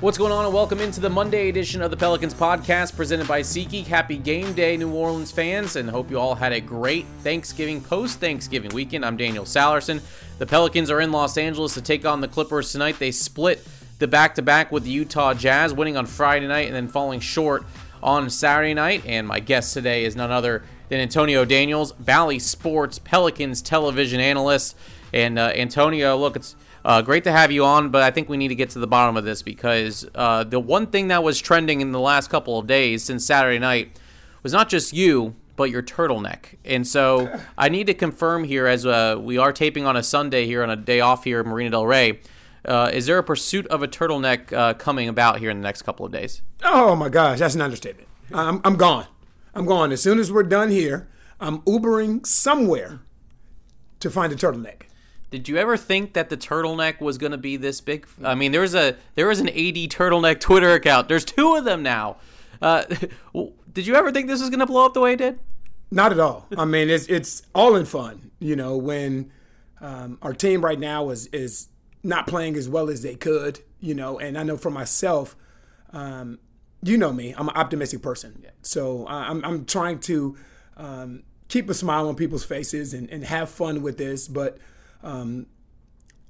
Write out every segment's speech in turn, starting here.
What's going on, and welcome into the Monday edition of the Pelicans podcast presented by SeatGeek. Happy game day, New Orleans fans, and hope you all had a great Thanksgiving, post Thanksgiving weekend. I'm Daniel Sallerson. The Pelicans are in Los Angeles to take on the Clippers tonight. They split the back to back with the Utah Jazz, winning on Friday night and then falling short on Saturday night. And my guest today is none other than Antonio Daniels, Bally Sports Pelicans television analyst. And uh, Antonio, look, it's uh, great to have you on, but I think we need to get to the bottom of this because uh, the one thing that was trending in the last couple of days since Saturday night was not just you, but your turtleneck. And so I need to confirm here as uh, we are taping on a Sunday here on a day off here in Marina Del Rey. Uh, is there a pursuit of a turtleneck uh, coming about here in the next couple of days? Oh my gosh, that's an understatement. I'm, I'm gone. I'm gone. As soon as we're done here, I'm Ubering somewhere to find a turtleneck. Did you ever think that the turtleneck was going to be this big? I mean, there was a there was an AD turtleneck Twitter account. There's two of them now. Uh, did you ever think this was going to blow up the way it did? Not at all. I mean, it's it's all in fun. You know, when um, our team right now is is not playing as well as they could. You know, and I know for myself, um, you know me, I'm an optimistic person. Yeah. So I'm I'm trying to um, keep a smile on people's faces and, and have fun with this, but um,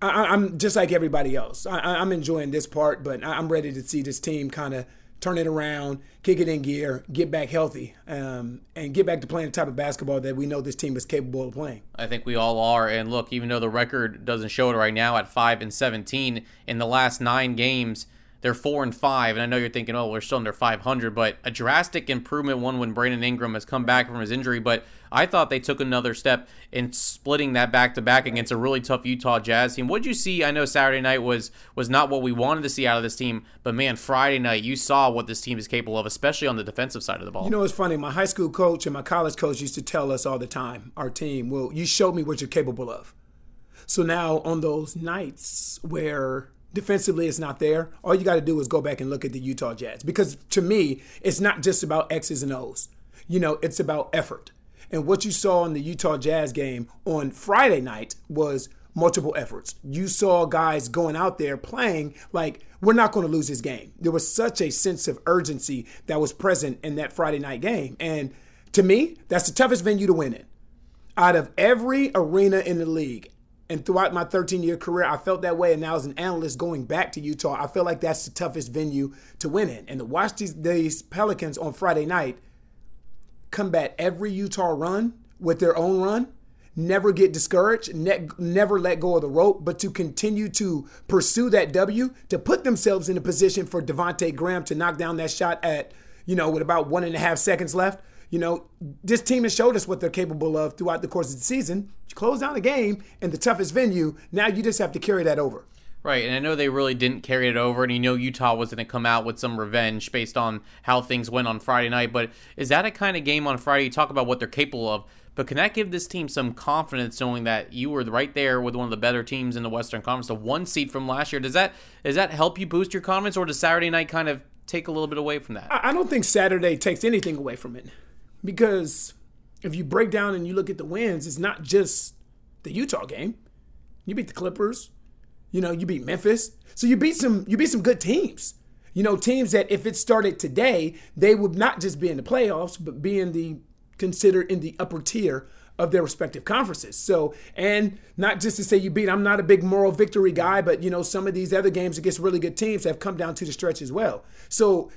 I, am just like everybody else. I, am enjoying this part, but I'm ready to see this team kind of turn it around, kick it in gear, get back healthy, um, and get back to playing the type of basketball that we know this team is capable of playing. I think we all are. And look, even though the record doesn't show it right now at five and 17 in the last nine games they're four and five, and I know you're thinking, oh, we're still under 500, but a drastic improvement. One when Brandon Ingram has come back from his injury, but I thought they took another step in splitting that back to back against a really tough Utah Jazz team. What did you see? I know Saturday night was was not what we wanted to see out of this team, but man, Friday night you saw what this team is capable of, especially on the defensive side of the ball. You know, it's funny. My high school coach and my college coach used to tell us all the time, our team, well, you showed me what you're capable of. So now on those nights where defensively it's not there, all you got to do is go back and look at the Utah Jazz. Because to me, it's not just about X's and O's. You know, it's about effort. And what you saw in the Utah Jazz game on Friday night was multiple efforts. You saw guys going out there playing like we're not going to lose this game. There was such a sense of urgency that was present in that Friday night game. And to me, that's the toughest venue to win in. Out of every arena in the league, and throughout my 13 year career, I felt that way. And now, as an analyst going back to Utah, I feel like that's the toughest venue to win in. And to watch these, these Pelicans on Friday night combat every Utah run with their own run, never get discouraged, ne- never let go of the rope, but to continue to pursue that W, to put themselves in a position for Devonte Graham to knock down that shot at, you know, with about one and a half seconds left you know, this team has showed us what they're capable of throughout the course of the season. You close down a game in the toughest venue. Now you just have to carry that over. Right, and I know they really didn't carry it over, and you know Utah was going to come out with some revenge based on how things went on Friday night. But is that a kind of game on Friday? You talk about what they're capable of, but can that give this team some confidence knowing that you were right there with one of the better teams in the Western Conference, the one seed from last year? Does that does that help you boost your confidence, or does Saturday night kind of take a little bit away from that? I don't think Saturday takes anything away from it. Because if you break down and you look at the wins, it's not just the Utah game. You beat the Clippers. You know, you beat Memphis. So you beat some you beat some good teams. You know, teams that if it started today, they would not just be in the playoffs, but be in the considered in the upper tier of their respective conferences. So, and not just to say you beat, I'm not a big moral victory guy, but you know, some of these other games against really good teams have come down to the stretch as well. So,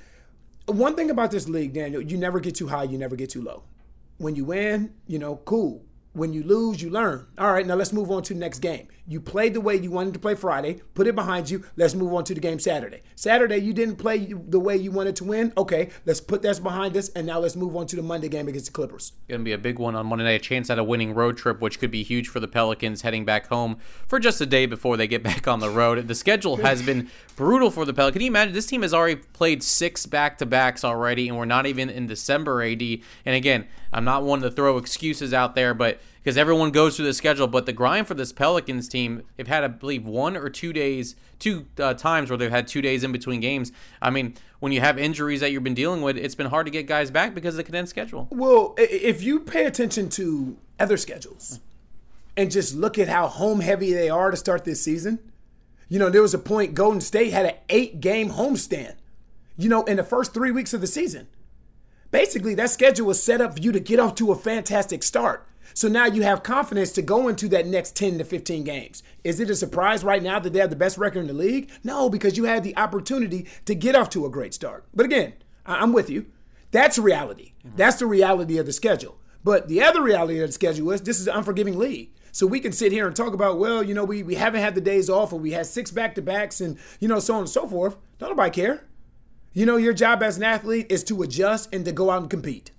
one thing about this league, Daniel, you never get too high, you never get too low. When you win, you know, cool. When you lose, you learn. All right, now let's move on to the next game. You played the way you wanted to play Friday, put it behind you. Let's move on to the game Saturday. Saturday, you didn't play the way you wanted to win. Okay, let's put that behind us, and now let's move on to the Monday game against the Clippers. Going to be a big one on Monday night. A chance at a winning road trip, which could be huge for the Pelicans heading back home for just a day before they get back on the road. The schedule has been brutal for the Pelicans. Can you imagine? This team has already played six back to backs already, and we're not even in December, AD. And again, I'm not one to throw excuses out there, but because everyone goes through the schedule. But the grind for this Pelicans team, they've had, I believe, one or two days, two uh, times where they've had two days in between games. I mean, when you have injuries that you've been dealing with, it's been hard to get guys back because of the condensed schedule. Well, if you pay attention to other schedules and just look at how home heavy they are to start this season, you know, there was a point Golden State had an eight game homestand, you know, in the first three weeks of the season. Basically, that schedule was set up for you to get off to a fantastic start. So now you have confidence to go into that next 10 to 15 games. Is it a surprise right now that they have the best record in the league? No, because you had the opportunity to get off to a great start. But again, I'm with you. That's reality. That's the reality of the schedule. But the other reality of the schedule is this is an unforgiving league. So we can sit here and talk about, well, you know, we, we haven't had the days off or we had six back to backs and, you know, so on and so forth. Don't nobody care. You know, your job as an athlete is to adjust and to go out and compete.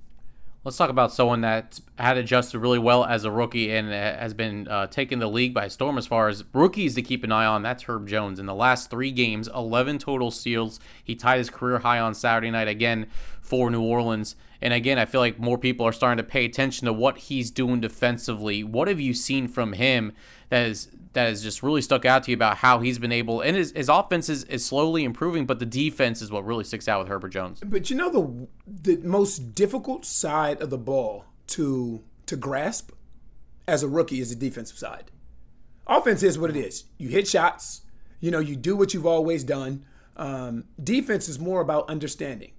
Let's talk about someone that had adjusted really well as a rookie and has been uh, taking the league by storm as far as rookies to keep an eye on. That's Herb Jones. In the last three games, 11 total steals. He tied his career high on Saturday night again for New Orleans. And again, I feel like more people are starting to pay attention to what he's doing defensively. What have you seen from him that is that has just really stuck out to you about how he's been able and his, his offense is, is slowly improving, but the defense is what really sticks out with Herbert Jones. But you know the the most difficult side of the ball to to grasp as a rookie is the defensive side. Offense is what it is. You hit shots, you know, you do what you've always done. Um, defense is more about understanding,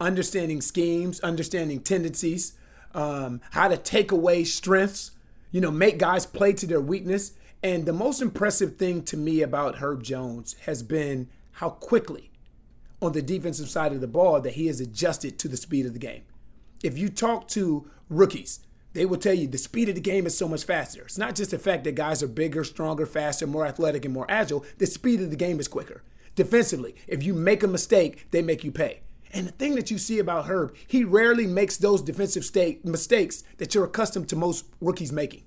understanding schemes, understanding tendencies, um, how to take away strengths, you know, make guys play to their weakness. And the most impressive thing to me about Herb Jones has been how quickly on the defensive side of the ball that he has adjusted to the speed of the game. If you talk to rookies, they will tell you the speed of the game is so much faster. It's not just the fact that guys are bigger, stronger, faster, more athletic, and more agile. The speed of the game is quicker. Defensively, if you make a mistake, they make you pay. And the thing that you see about Herb, he rarely makes those defensive state mistakes that you're accustomed to most rookies making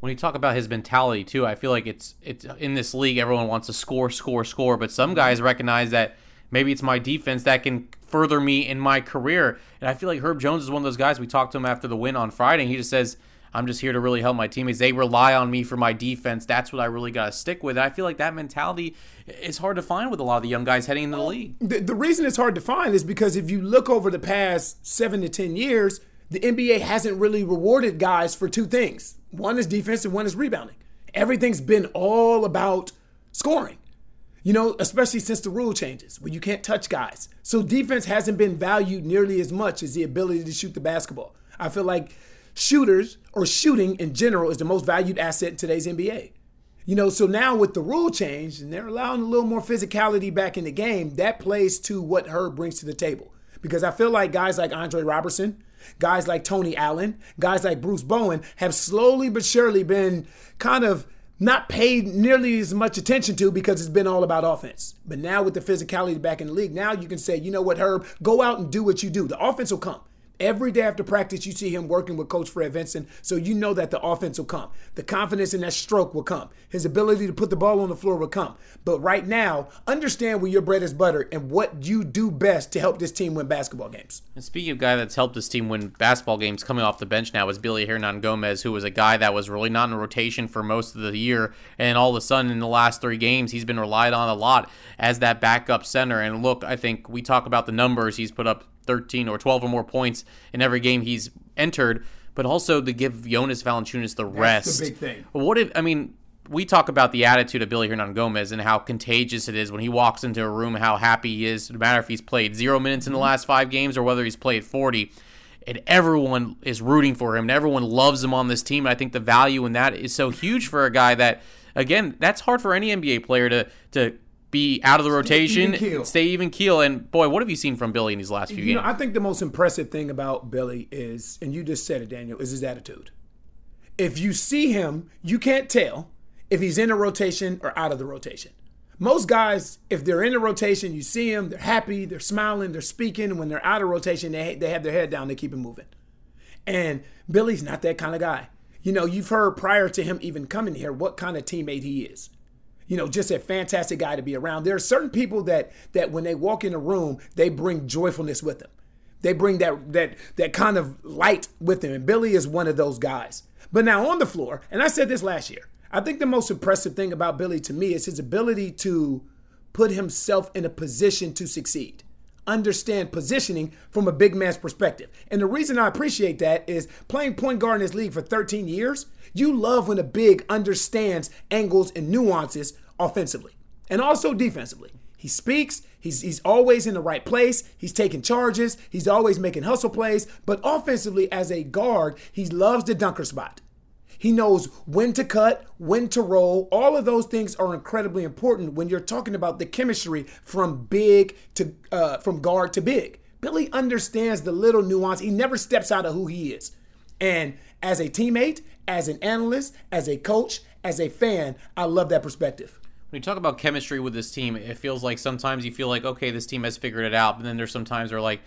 when you talk about his mentality too, I feel like it's it's in this league everyone wants to score, score, score, but some guys recognize that maybe it's my defense that can further me in my career. And I feel like Herb Jones is one of those guys. We talked to him after the win on Friday, and he just says, "I'm just here to really help my teammates. They rely on me for my defense. That's what I really got to stick with." And I feel like that mentality is hard to find with a lot of the young guys heading into the league. The, the reason it's hard to find is because if you look over the past seven to ten years the NBA hasn't really rewarded guys for two things one is defense and one is rebounding. Everything's been all about scoring, you know, especially since the rule changes where you can't touch guys. So defense hasn't been valued nearly as much as the ability to shoot the basketball. I feel like shooters or shooting in general is the most valued asset in today's NBA. You know, so now with the rule change and they're allowing a little more physicality back in the game, that plays to what Herb brings to the table. Because I feel like guys like Andre Roberson, Guys like Tony Allen, guys like Bruce Bowen have slowly but surely been kind of not paid nearly as much attention to because it's been all about offense. But now with the physicality back in the league, now you can say, you know what, Herb, go out and do what you do. The offense will come. Every day after practice, you see him working with Coach Fred Vinson, so you know that the offense will come. The confidence in that stroke will come. His ability to put the ball on the floor will come. But right now, understand where your bread is buttered and what you do best to help this team win basketball games. And speaking of guy that's helped this team win basketball games, coming off the bench now is Billy Hernangomez, who was a guy that was really not in rotation for most of the year, and all of a sudden in the last three games, he's been relied on a lot as that backup center. And look, I think we talk about the numbers he's put up 13 or 12 or more points in every game he's entered, but also to give Jonas Valanciunas the rest. The big thing. What if I mean we talk about the attitude of Billy Hernangomez and how contagious it is when he walks into a room, how happy he is, no matter if he's played zero minutes in the mm-hmm. last five games or whether he's played 40. And everyone is rooting for him, and everyone loves him on this team. And I think the value in that is so huge for a guy that, again, that's hard for any NBA player to to be out of the rotation, even keel. stay even keel. And boy, what have you seen from Billy in these last few You games? know, I think the most impressive thing about Billy is, and you just said it, Daniel, is his attitude. If you see him, you can't tell if he's in a rotation or out of the rotation. Most guys, if they're in the rotation, you see them, they're happy, they're smiling, they're speaking. And when they're out of rotation, they, they have their head down, they keep it moving. And Billy's not that kind of guy. You know, you've heard prior to him even coming here what kind of teammate he is. You know, just a fantastic guy to be around. There are certain people that that when they walk in a room, they bring joyfulness with them. They bring that that that kind of light with them. And Billy is one of those guys. But now on the floor, and I said this last year, I think the most impressive thing about Billy to me is his ability to put himself in a position to succeed. Understand positioning from a big man's perspective. And the reason I appreciate that is playing point guard in this league for 13 years, you love when a big understands angles and nuances offensively and also defensively. He speaks, he's, he's always in the right place, he's taking charges, he's always making hustle plays, but offensively, as a guard, he loves the dunker spot. He knows when to cut, when to roll. All of those things are incredibly important when you're talking about the chemistry from big to uh, from guard to big. Billy understands the little nuance. He never steps out of who he is. And as a teammate, as an analyst, as a coach, as a fan, I love that perspective. When you talk about chemistry with this team, it feels like sometimes you feel like, okay, this team has figured it out. But then there's sometimes where like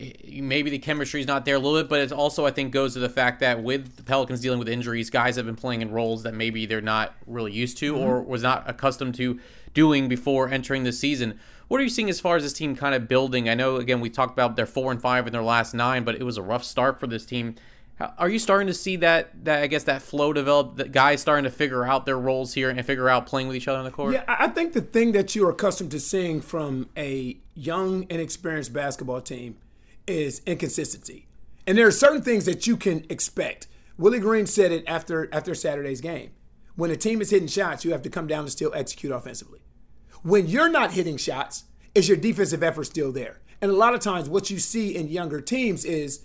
Eh, maybe the chemistry is not there a little bit, but it also I think goes to the fact that with the Pelicans dealing with injuries, guys have been playing in roles that maybe they're not really used to or mm-hmm. was not accustomed to doing before entering the season. What are you seeing as far as this team kind of building? I know again we talked about they're four and five in their last nine, but it was a rough start for this team. Are you starting to see that that I guess that flow develop? That guys starting to figure out their roles here and figure out playing with each other on the court. Yeah, I I think the thing that you're accustomed to seeing from a young, inexperienced basketball team is inconsistency. And there are certain things that you can expect. Willie Green said it after after Saturday's game. When a team is hitting shots, you have to come down and still execute offensively. When you're not hitting shots, is your defensive effort still there? And a lot of times, what you see in younger teams is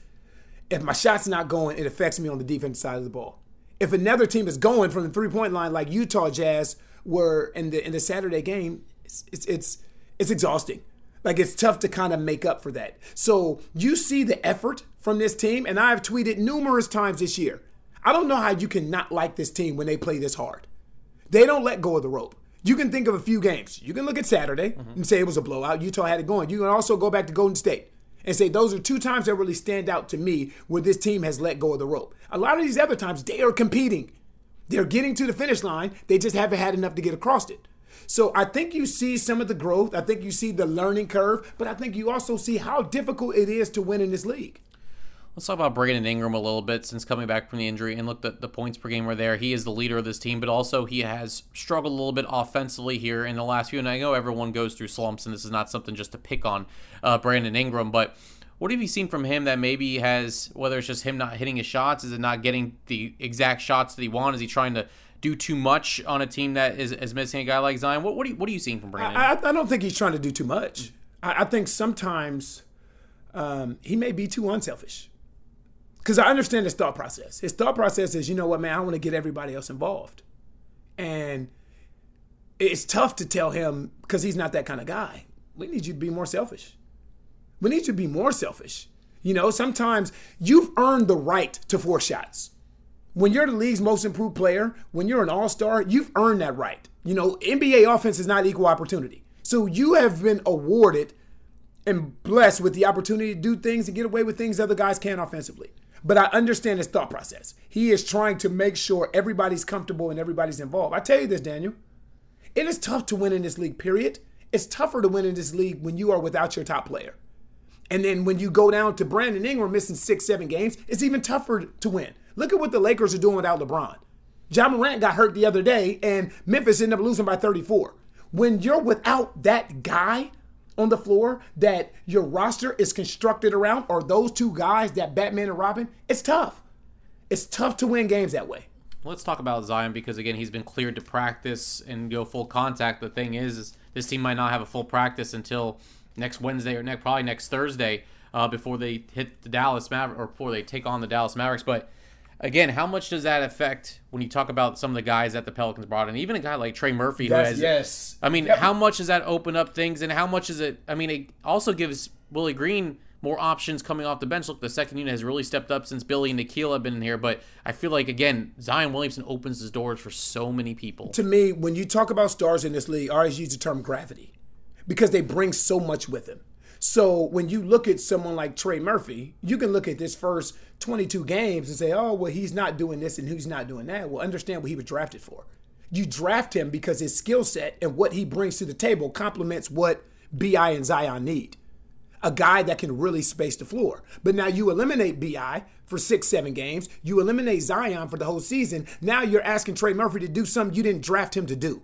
if my shot's not going, it affects me on the defensive side of the ball. If another team is going from the three point line like Utah Jazz were in the in the Saturday game, it's it's it's, it's exhausting. Like it's tough to kind of make up for that. So you see the effort from this team, and I've tweeted numerous times this year. I don't know how you can not like this team when they play this hard. They don't let go of the rope. You can think of a few games. You can look at Saturday mm-hmm. and say it was a blowout. Utah had it going. You can also go back to Golden State and say those are two times that really stand out to me where this team has let go of the rope. A lot of these other times, they are competing. They're getting to the finish line. They just haven't had enough to get across it. So I think you see some of the growth. I think you see the learning curve, but I think you also see how difficult it is to win in this league. Let's talk about Brandon Ingram a little bit since coming back from the injury. And look, the, the points per game were there. He is the leader of this team, but also he has struggled a little bit offensively here in the last few. And I know everyone goes through slumps, and this is not something just to pick on uh, Brandon Ingram, but what have you seen from him that maybe has, whether it's just him not hitting his shots, is it not getting the exact shots that he wants? Is he trying to do too much on a team that is, is missing a guy like Zion? What, what, are you, what are you seeing from Brandon? I, I don't think he's trying to do too much. I, I think sometimes um, he may be too unselfish. Because I understand his thought process. His thought process is, you know what, man, I want to get everybody else involved. And it's tough to tell him because he's not that kind of guy. We need you to be more selfish. We need you to be more selfish. You know, sometimes you've earned the right to four shots. When you're the league's most improved player, when you're an all star, you've earned that right. You know, NBA offense is not equal opportunity. So you have been awarded and blessed with the opportunity to do things and get away with things other guys can't offensively. But I understand his thought process. He is trying to make sure everybody's comfortable and everybody's involved. I tell you this, Daniel. It is tough to win in this league, period. It's tougher to win in this league when you are without your top player. And then when you go down to Brandon Ingram missing six, seven games, it's even tougher to win. Look at what the Lakers are doing without LeBron. Ja Morant got hurt the other day, and Memphis ended up losing by 34. When you're without that guy on the floor that your roster is constructed around, or those two guys, that Batman and Robin, it's tough. It's tough to win games that way. Let's talk about Zion because again he's been cleared to practice and go full contact. The thing is, is this team might not have a full practice until next Wednesday or next probably next Thursday uh, before they hit the Dallas or before they take on the Dallas Mavericks. But again, how much does that affect when you talk about some of the guys that the Pelicans brought in? Even a guy like Trey Murphy, who That's- has yes. I mean, Yep. how much does that open up things, and how much is it? I mean, it also gives Willie Green more options coming off the bench. Look, the second unit has really stepped up since Billy and Nikhil have been in here, but I feel like again, Zion Williamson opens his doors for so many people. to me, when you talk about stars in this league, I always use the term gravity because they bring so much with them. So when you look at someone like Trey Murphy, you can look at this first 22 games and say, oh, well, he's not doing this and he's not doing that. Well, understand what he was drafted for. You draft him because his skill set and what he brings to the table complements what BI and Zion need a guy that can really space the floor. But now you eliminate BI for six, seven games. You eliminate Zion for the whole season. Now you're asking Trey Murphy to do something you didn't draft him to do.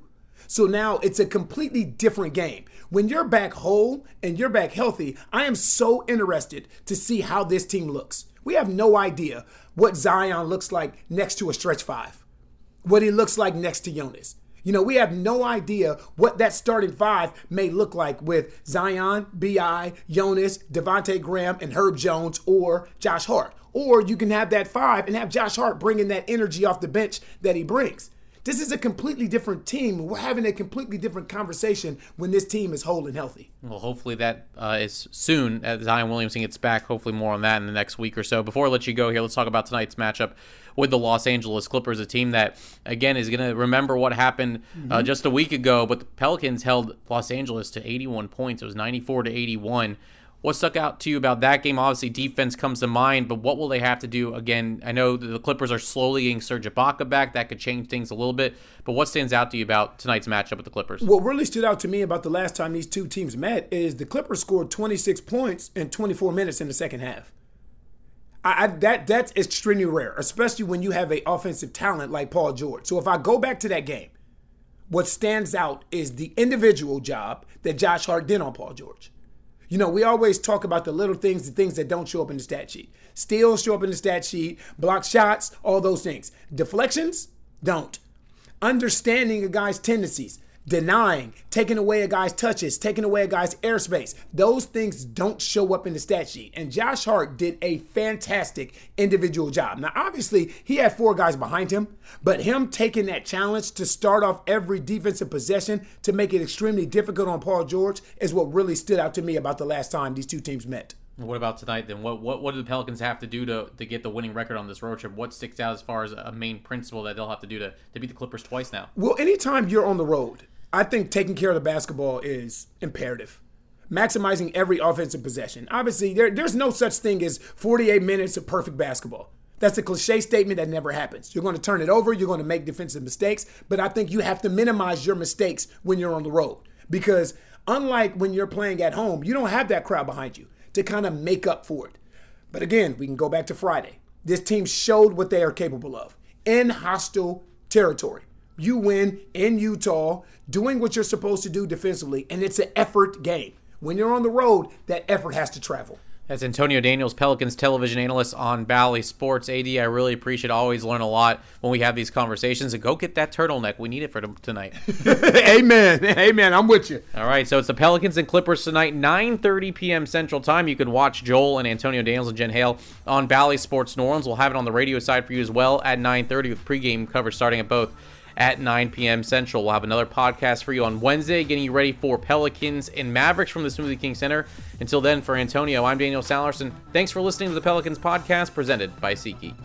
So now it's a completely different game. When you're back whole and you're back healthy, I am so interested to see how this team looks. We have no idea what Zion looks like next to a stretch five, what he looks like next to Jonas. You know, we have no idea what that starting five may look like with Zion, B.I., Jonas, Devonte Graham, and Herb Jones or Josh Hart. Or you can have that five and have Josh Hart bringing that energy off the bench that he brings. This is a completely different team. We're having a completely different conversation when this team is whole and healthy. Well, hopefully that uh, is soon as Zion Williamson gets back. Hopefully more on that in the next week or so. Before I let you go here, let's talk about tonight's matchup with the Los Angeles Clippers, a team that again is going to remember what happened uh, just a week ago. But the Pelicans held Los Angeles to 81 points. It was 94 to 81. What stuck out to you about that game? Obviously, defense comes to mind, but what will they have to do again? I know the Clippers are slowly getting Serge Ibaka back. That could change things a little bit. But what stands out to you about tonight's matchup with the Clippers? What really stood out to me about the last time these two teams met is the Clippers scored 26 points in 24 minutes in the second half. I, I, that that's extremely rare, especially when you have a offensive talent like Paul George. So if I go back to that game, what stands out is the individual job that Josh Hart did on Paul George. You know, we always talk about the little things, the things that don't show up in the stat sheet. Steals show up in the stat sheet, block shots, all those things. Deflections don't. Understanding a guy's tendencies, denying, taking away a guy's touches, taking away a guy's airspace. Those things don't show up in the stat sheet. And Josh Hart did a fantastic individual job. Now, obviously, he had four guys behind him, but him taking that challenge to start off every defensive possession to make it extremely difficult on Paul George is what really stood out to me about the last time these two teams met. What about tonight then? What what what do the Pelicans have to do to, to get the winning record on this road trip? What sticks out as far as a main principle that they'll have to do to, to beat the Clippers twice now? Well, anytime you're on the road, I think taking care of the basketball is imperative. Maximizing every offensive possession. Obviously, there, there's no such thing as 48 minutes of perfect basketball. That's a cliche statement that never happens. You're going to turn it over, you're going to make defensive mistakes, but I think you have to minimize your mistakes when you're on the road. Because unlike when you're playing at home, you don't have that crowd behind you to kind of make up for it. But again, we can go back to Friday. This team showed what they are capable of in hostile territory. You win in Utah, doing what you're supposed to do defensively, and it's an effort game. When you're on the road, that effort has to travel. That's Antonio Daniels, Pelicans television analyst on Bally Sports. AD, I really appreciate. Always learn a lot when we have these conversations. And go get that turtleneck. We need it for tonight. Amen. Amen. I'm with you. All right, so it's the Pelicans and Clippers tonight, 9:30 p.m. Central Time. You can watch Joel and Antonio Daniels and Jen Hale on Bally Sports New Orleans. We'll have it on the radio side for you as well at 9:30 with pregame coverage starting at both at 9 p.m. Central. We'll have another podcast for you on Wednesday, getting you ready for Pelicans and Mavericks from the Smoothie King Center. Until then, for Antonio, I'm Daniel Sallerson. Thanks for listening to the Pelicans podcast presented by SeatGeek.